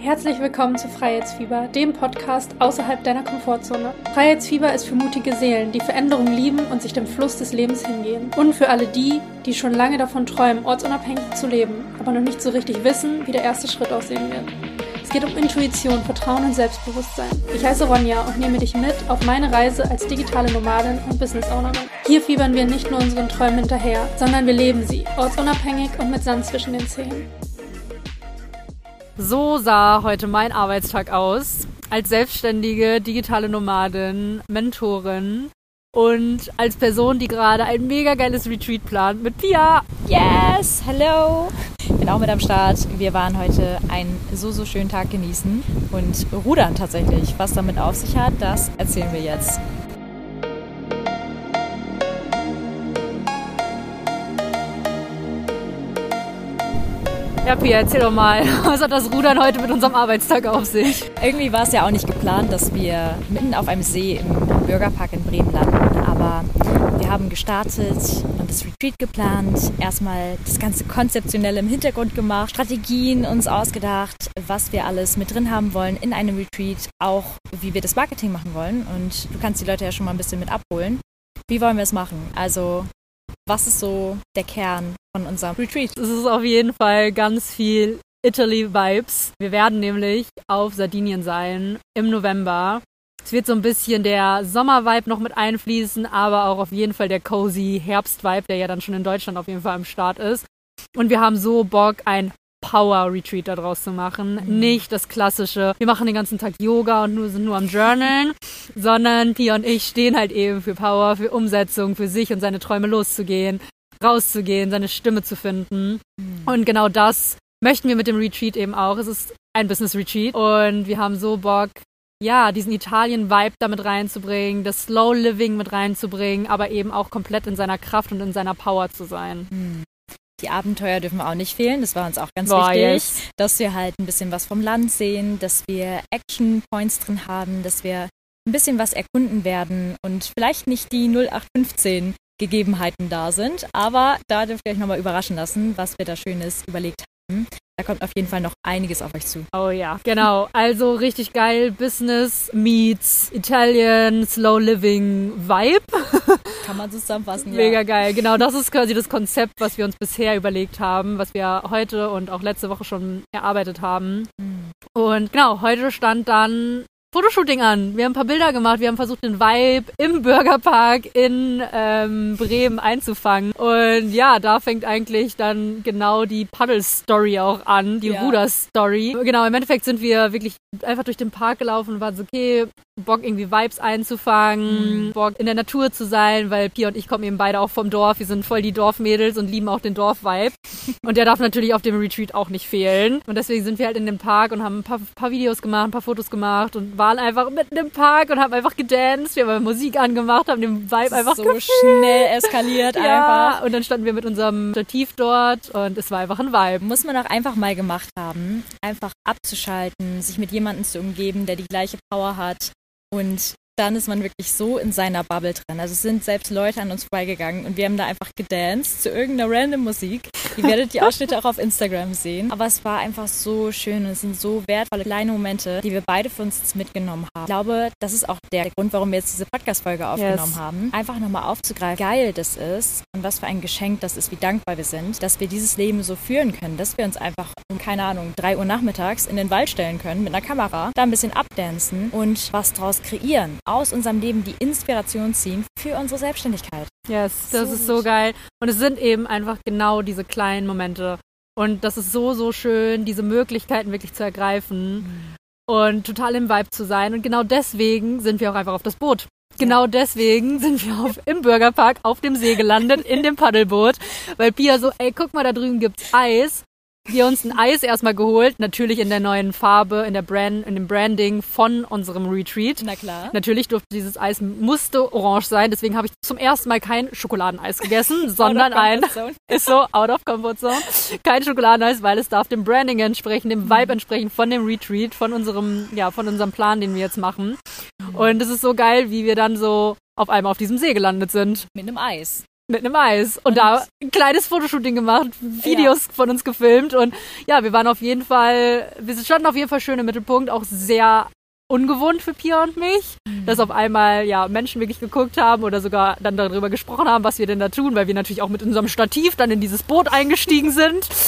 Herzlich willkommen zu Freiheitsfieber, dem Podcast außerhalb deiner Komfortzone. Freiheitsfieber ist für mutige Seelen, die Veränderung lieben und sich dem Fluss des Lebens hingehen. Und für alle die, die schon lange davon träumen, ortsunabhängig zu leben, aber noch nicht so richtig wissen, wie der erste Schritt aussehen wird. Es geht um Intuition, Vertrauen und Selbstbewusstsein. Ich heiße Ronja und nehme dich mit auf meine Reise als digitale Nomadin und Business Ownerin. Hier fiebern wir nicht nur unseren Träumen hinterher, sondern wir leben sie, ortsunabhängig und mit Sand zwischen den Zähnen. So sah heute mein Arbeitstag aus. Als selbstständige digitale Nomadin, Mentorin und als Person, die gerade ein mega geiles Retreat plant mit Pia. Yes, hello. Bin auch mit am Start. Wir waren heute einen so, so schönen Tag genießen und rudern tatsächlich. Was damit auf sich hat, das erzählen wir jetzt. Ja, Pia, erzähl doch mal, was hat das Rudern heute mit unserem Arbeitstag auf sich? Irgendwie war es ja auch nicht geplant, dass wir mitten auf einem See im Bürgerpark in Bremen landen, aber wir haben gestartet und das Retreat geplant, erstmal das ganze Konzeptionelle im Hintergrund gemacht, Strategien uns ausgedacht, was wir alles mit drin haben wollen in einem Retreat, auch wie wir das Marketing machen wollen und du kannst die Leute ja schon mal ein bisschen mit abholen. Wie wollen wir es machen? Also was ist so der Kern von unserem Retreat? Es ist auf jeden Fall ganz viel Italy-Vibes. Wir werden nämlich auf Sardinien sein im November. Es wird so ein bisschen der Sommer-Vibe noch mit einfließen, aber auch auf jeden Fall der cozy Herbst-Vibe, der ja dann schon in Deutschland auf jeden Fall am Start ist. Und wir haben so Bock, ein Power-Retreat daraus zu machen. Mhm. Nicht das klassische, wir machen den ganzen Tag Yoga und nur, sind nur am Journalen, sondern Pia und ich stehen halt eben für Power, für Umsetzung, für sich und seine Träume loszugehen, rauszugehen, seine Stimme zu finden. Mhm. Und genau das möchten wir mit dem Retreat eben auch. Es ist ein Business-Retreat und wir haben so Bock, ja, diesen Italien-Vibe damit reinzubringen, das Slow Living mit reinzubringen, aber eben auch komplett in seiner Kraft und in seiner Power zu sein. Mhm. Die Abenteuer dürfen auch nicht fehlen. Das war uns auch ganz Boah, wichtig, yes. dass wir halt ein bisschen was vom Land sehen, dass wir Action Points drin haben, dass wir ein bisschen was erkunden werden und vielleicht nicht die 0815 Gegebenheiten da sind, aber da dürft ihr euch nochmal überraschen lassen, was wir da Schönes überlegt haben. Da kommt auf jeden Fall noch einiges auf euch zu. Oh ja, genau. Also richtig geil. Business meets Italian Slow Living Vibe. Kann man zusammenfassen, ja. Mega geil. Genau, das ist quasi das Konzept, was wir uns bisher überlegt haben, was wir heute und auch letzte Woche schon erarbeitet haben. Mhm. Und genau, heute stand dann Fotoshooting an. Wir haben ein paar Bilder gemacht. Wir haben versucht, den Vibe im Bürgerpark in ähm, Bremen einzufangen. Und ja, da fängt eigentlich dann genau die Paddle-Story auch an, die ja. Ruder-Story. Genau, im Endeffekt sind wir wirklich einfach durch den Park gelaufen und waren so, okay, Bock irgendwie Vibes einzufangen, mhm. Bock in der Natur zu sein, weil Pia und ich kommen eben beide auch vom Dorf. Wir sind voll die Dorfmädels und lieben auch den Dorf-Vibe. und der darf natürlich auf dem Retreat auch nicht fehlen. Und deswegen sind wir halt in dem Park und haben ein paar, paar Videos gemacht, ein paar Fotos gemacht und waren einfach mitten im Park und haben einfach gedanced. Wir haben Musik angemacht, haben den Vibe einfach so gefühlt. schnell eskaliert ja, einfach. Und dann standen wir mit unserem Stativ dort und es war einfach ein Vibe. Muss man auch einfach mal gemacht haben, einfach abzuschalten, sich mit jemandem zu umgeben, der die gleiche Power hat und dann ist man wirklich so in seiner Bubble drin. Also es sind selbst Leute an uns vorbeigegangen und wir haben da einfach gedanced zu irgendeiner random Musik. Ihr werdet die Ausschnitte auch auf Instagram sehen. Aber es war einfach so schön und es sind so wertvolle kleine Momente, die wir beide für uns jetzt mitgenommen haben. Ich glaube, das ist auch der Grund, warum wir jetzt diese Podcast-Folge aufgenommen yes. haben. Einfach nochmal aufzugreifen, wie geil das ist und was für ein Geschenk das ist, wie dankbar wir sind, dass wir dieses Leben so führen können, dass wir uns einfach um, keine Ahnung, drei Uhr nachmittags in den Wald stellen können mit einer Kamera, da ein bisschen abdancen und was draus kreieren aus unserem Leben die Inspiration ziehen für unsere Selbstständigkeit. Yes, das so ist so geil. Und es sind eben einfach genau diese kleinen Momente. Und das ist so, so schön, diese Möglichkeiten wirklich zu ergreifen mhm. und total im Vibe zu sein. Und genau deswegen sind wir auch einfach auf das Boot. Genau deswegen sind wir auf, im Bürgerpark auf dem See gelandet, in dem Paddelboot, weil Pia so, ey, guck mal, da drüben gibt's Eis wir uns ein Eis erstmal geholt, natürlich in der neuen Farbe, in der Brand, in dem Branding von unserem Retreat. Na klar. Natürlich durfte dieses Eis musste orange sein, deswegen habe ich zum ersten Mal kein Schokoladeneis gegessen, sondern ein ist so out of comfort zone, kein Schokoladeneis, weil es darf dem Branding entsprechen, dem Vibe entsprechen von dem Retreat, von unserem ja, von unserem Plan, den wir jetzt machen. Und es ist so geil, wie wir dann so auf einmal auf diesem See gelandet sind. Mit einem Eis. Mit einem Eis und, und da ein kleines Fotoshooting gemacht, Videos ja. von uns gefilmt und ja, wir waren auf jeden Fall, wir standen auf jeden Fall schön im Mittelpunkt, auch sehr ungewohnt für Pia und mich, mhm. dass auf einmal ja Menschen wirklich geguckt haben oder sogar dann darüber gesprochen haben, was wir denn da tun, weil wir natürlich auch mit unserem Stativ dann in dieses Boot eingestiegen sind.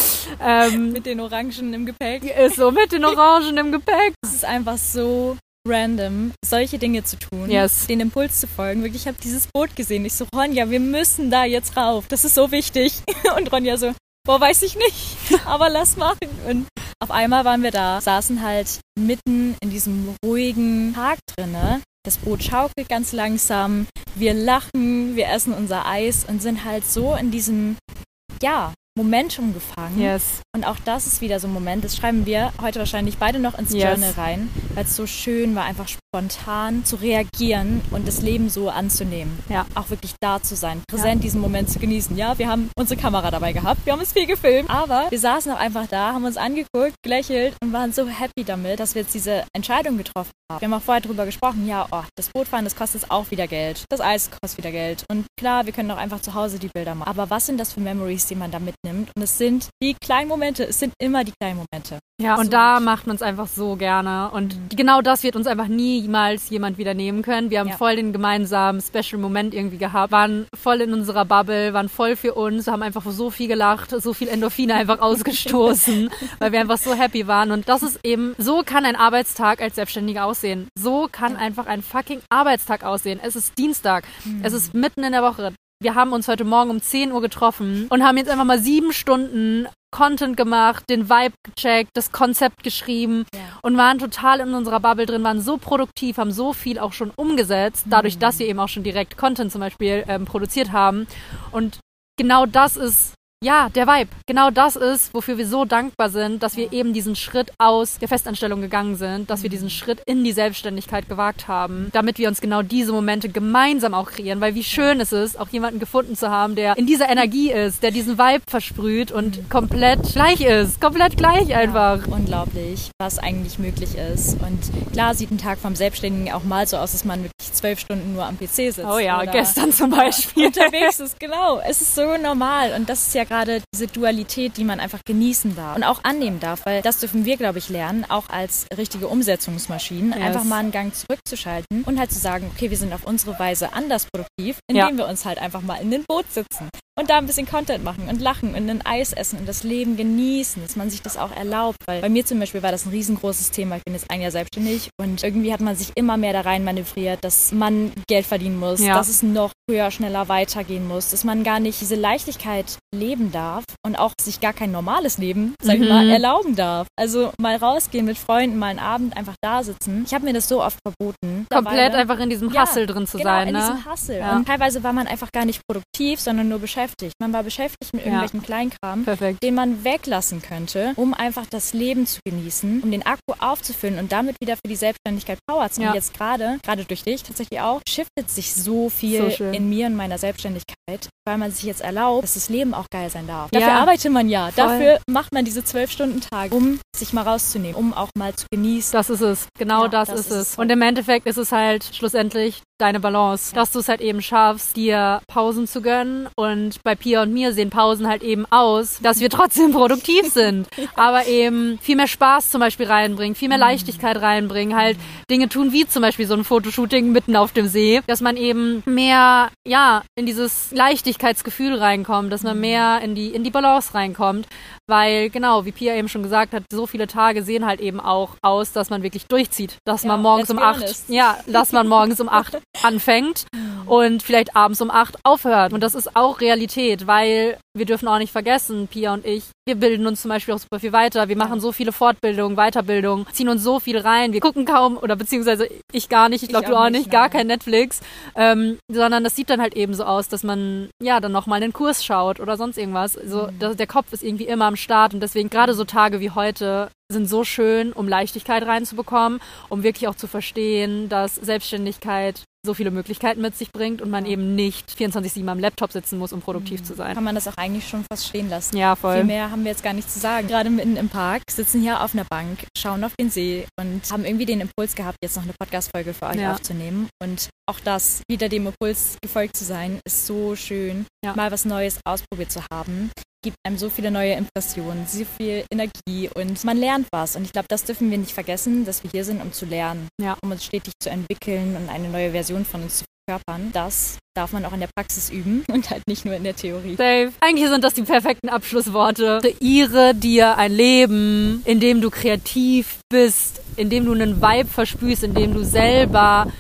Ähm, mit den Orangen im Gepäck. Ist so, mit den Orangen im Gepäck. Es ist einfach so random, solche Dinge zu tun, yes. den Impuls zu folgen. Wirklich, ich habe dieses Boot gesehen. Ich so, Ronja, wir müssen da jetzt rauf. Das ist so wichtig. Und Ronja so, boah, weiß ich nicht, aber lass machen. Und auf einmal waren wir da, saßen halt mitten in diesem ruhigen Park drinne. Das Boot schaukelt ganz langsam. Wir lachen, wir essen unser Eis und sind halt so in diesem, ja, Momentum gefangen. Yes. Und auch das ist wieder so ein Moment, das schreiben wir heute wahrscheinlich beide noch ins yes. Journal rein, weil es so schön war, einfach spontan zu reagieren und das Leben so anzunehmen. Ja. Auch wirklich da zu sein, präsent ja. diesen Moment zu genießen. Ja, wir haben unsere Kamera dabei gehabt, wir haben es viel gefilmt, aber wir saßen auch einfach da, haben uns angeguckt, gelächelt und waren so happy damit, dass wir jetzt diese Entscheidung getroffen haben. Wir haben auch vorher darüber gesprochen, ja, oh, das Bootfahren, das kostet auch wieder Geld. Das Eis kostet wieder Geld. Und klar, wir können auch einfach zu Hause die Bilder machen. Aber was sind das für Memories, die man da mitnimmt? Und es sind die kleinen Momente, es sind immer die kleinen Momente. Ja, und so da macht man es einfach so gerne. Und mhm. genau das wird uns einfach niemals jemand wieder nehmen können. Wir haben ja. voll den gemeinsamen Special-Moment irgendwie gehabt, waren voll in unserer Bubble, waren voll für uns, haben einfach so viel gelacht, so viel Endorphine einfach ausgestoßen, weil wir einfach so happy waren. Und das ist eben, so kann ein Arbeitstag als Selbstständiger aussehen. So kann einfach ein fucking Arbeitstag aussehen. Es ist Dienstag, mhm. es ist mitten in der Woche. Wir haben uns heute Morgen um 10 Uhr getroffen und haben jetzt einfach mal sieben Stunden Content gemacht, den Vibe gecheckt, das Konzept geschrieben ja. und waren total in unserer Bubble drin, waren so produktiv, haben so viel auch schon umgesetzt, dadurch, mhm. dass wir eben auch schon direkt Content zum Beispiel ähm, produziert haben. Und genau das ist ja, der Vibe. Genau das ist, wofür wir so dankbar sind, dass wir eben diesen Schritt aus der Festanstellung gegangen sind, dass wir diesen Schritt in die Selbstständigkeit gewagt haben, damit wir uns genau diese Momente gemeinsam auch kreieren, weil wie schön es ist, auch jemanden gefunden zu haben, der in dieser Energie ist, der diesen Vibe versprüht und komplett gleich ist, komplett gleich einfach. Ja, unglaublich, was eigentlich möglich ist. Und klar sieht ein Tag vom Selbstständigen auch mal so aus, dass man wirklich zwölf Stunden nur am PC sitzt. Oh ja, gestern zum Beispiel. Unterwegs ist, genau. Es ist so normal und das ist ja gerade diese Dualität, die man einfach genießen darf und auch annehmen darf, weil das dürfen wir, glaube ich, lernen, auch als richtige Umsetzungsmaschinen, yes. einfach mal einen Gang zurückzuschalten und halt zu sagen, okay, wir sind auf unsere Weise anders produktiv, indem ja. wir uns halt einfach mal in den Boot sitzen und da ein bisschen Content machen und lachen und ein Eis essen und das Leben genießen, dass man sich das auch erlaubt. Weil bei mir zum Beispiel war das ein riesengroßes Thema. Ich bin jetzt ein Jahr selbstständig und irgendwie hat man sich immer mehr da rein manövriert, dass man Geld verdienen muss, ja. dass es noch höher, schneller weitergehen muss, dass man gar nicht diese Leichtigkeit leben darf und auch sich gar kein normales Leben, sag ich mal, mhm. erlauben darf. Also mal rausgehen mit Freunden, mal einen Abend einfach da sitzen. Ich habe mir das so oft verboten. Komplett einfach in diesem Hustle ja, drin zu genau, sein. In ne? diesem Hustle. Ja. Und teilweise war man einfach gar nicht produktiv, sondern nur beschäftigt beschäftigt. Man war beschäftigt mit irgendwelchen ja. Kleinkram, Perfekt. den man weglassen könnte, um einfach das Leben zu genießen, um den Akku aufzufüllen und damit wieder für die Selbstständigkeit Power zu haben. Ja. Jetzt gerade, gerade durch dich tatsächlich auch, shiftet sich so viel so in mir und meiner Selbstständigkeit, weil man sich jetzt erlaubt, dass das Leben auch geil sein darf. Dafür ja. arbeitet man ja. Voll. Dafür macht man diese zwölf Stunden Tage, um sich mal rauszunehmen, um auch mal zu genießen. Das ist es. Genau das, das, ist, ist es. Und im Endeffekt ist es halt schlussendlich deine Balance, dass du es halt eben schaffst, dir Pausen zu gönnen. Und bei Pia und mir sehen Pausen halt eben aus, dass wir trotzdem produktiv sind, aber eben viel mehr Spaß zum Beispiel reinbringen, viel mehr mhm. Leichtigkeit reinbringen, halt Dinge tun wie zum Beispiel so ein Fotoshooting mitten auf dem See, dass man eben mehr, ja, in dieses Leichtigkeitsgefühl reinkommt, dass man mhm. mehr in die, in die Balance reinkommt, weil genau, wie Pia eben schon gesagt hat, so viele Tage sehen halt eben auch aus, dass man wirklich durchzieht, dass ja, man morgens um acht, ja, dass man morgens um acht anfängt und vielleicht abends um acht aufhört. Und das ist auch Realität, weil wir dürfen auch nicht vergessen, Pia und ich, wir bilden uns zum Beispiel auch super viel weiter. Wir machen so viele Fortbildungen, Weiterbildungen, ziehen uns so viel rein. Wir gucken kaum, oder beziehungsweise ich gar nicht, ich glaube du auch nicht, nicht gar kein Netflix, ähm, sondern das sieht dann halt eben so aus, dass man ja dann nochmal einen Kurs schaut oder sonst irgendwas. So, mhm. der Kopf ist irgendwie immer am Start und deswegen gerade so Tage wie heute sind so schön, um Leichtigkeit reinzubekommen, um wirklich auch zu verstehen, dass Selbstständigkeit so viele Möglichkeiten mit sich bringt und man eben nicht 24-7 am Laptop sitzen muss, um produktiv mhm. zu sein. Kann man das auch eigentlich schon fast stehen lassen. Ja, voll. Viel mehr haben wir jetzt gar nicht zu sagen. Gerade mitten im Park, sitzen hier auf einer Bank, schauen auf den See und haben irgendwie den Impuls gehabt, jetzt noch eine Podcast-Folge für euch ja. aufzunehmen. Und auch das, wieder dem Impuls gefolgt zu sein, ist so schön, ja. mal was Neues ausprobiert zu haben gibt einem so viele neue Impressionen, so viel Energie und man lernt was. Und ich glaube, das dürfen wir nicht vergessen, dass wir hier sind, um zu lernen, ja. um uns stetig zu entwickeln und eine neue Version von uns zu verkörpern. Das darf man auch in der Praxis üben und halt nicht nur in der Theorie. Dave, eigentlich sind das die perfekten Abschlussworte. Kreiere dir ein Leben, in dem du kreativ bist, in dem du einen Vibe verspürst, in dem du selber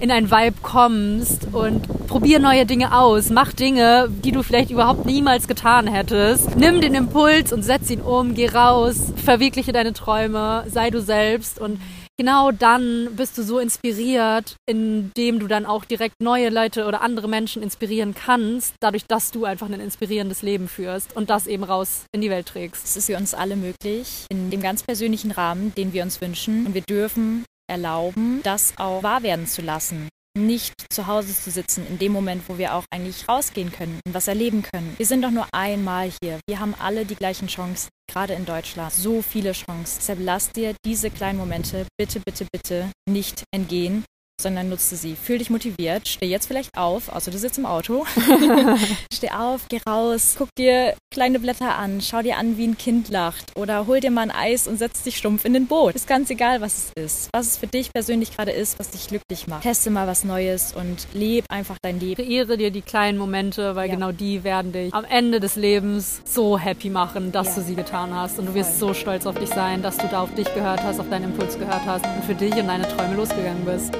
in ein Vibe kommst und probier neue Dinge aus. Mach Dinge, die du vielleicht überhaupt niemals getan hättest. Nimm den Impuls und setz ihn um, geh raus, verwirkliche deine Träume, sei du selbst und genau dann bist du so inspiriert, indem du dann auch direkt neue Leute oder andere Menschen inspirieren kannst, dadurch, dass du einfach ein inspirierendes Leben führst und das eben raus in die Welt trägst. Es ist für uns alle möglich, in dem ganz persönlichen Rahmen, den wir uns wünschen. Und wir dürfen erlauben, das auch wahr werden zu lassen. Nicht zu Hause zu sitzen, in dem Moment, wo wir auch eigentlich rausgehen können und was erleben können. Wir sind doch nur einmal hier. Wir haben alle die gleichen Chancen, gerade in Deutschland. So viele Chancen. Deshalb lass dir diese kleinen Momente bitte, bitte, bitte nicht entgehen sondern nutze sie. Fühl dich motiviert, steh jetzt vielleicht auf, außer du sitzt im Auto. steh auf, geh raus, guck dir kleine Blätter an, schau dir an, wie ein Kind lacht oder hol dir mal ein Eis und setz dich stumpf in den Boot. Ist ganz egal, was es ist. Was es für dich persönlich gerade ist, was dich glücklich macht. Teste mal was Neues und leb einfach dein Leben. Kreiere dir die kleinen Momente, weil ja. genau die werden dich am Ende des Lebens so happy machen, dass ja. du sie getan hast. Und du wirst Voll. so stolz auf dich sein, dass du da auf dich gehört hast, auf deinen Impuls gehört hast und für dich und deine Träume losgegangen bist.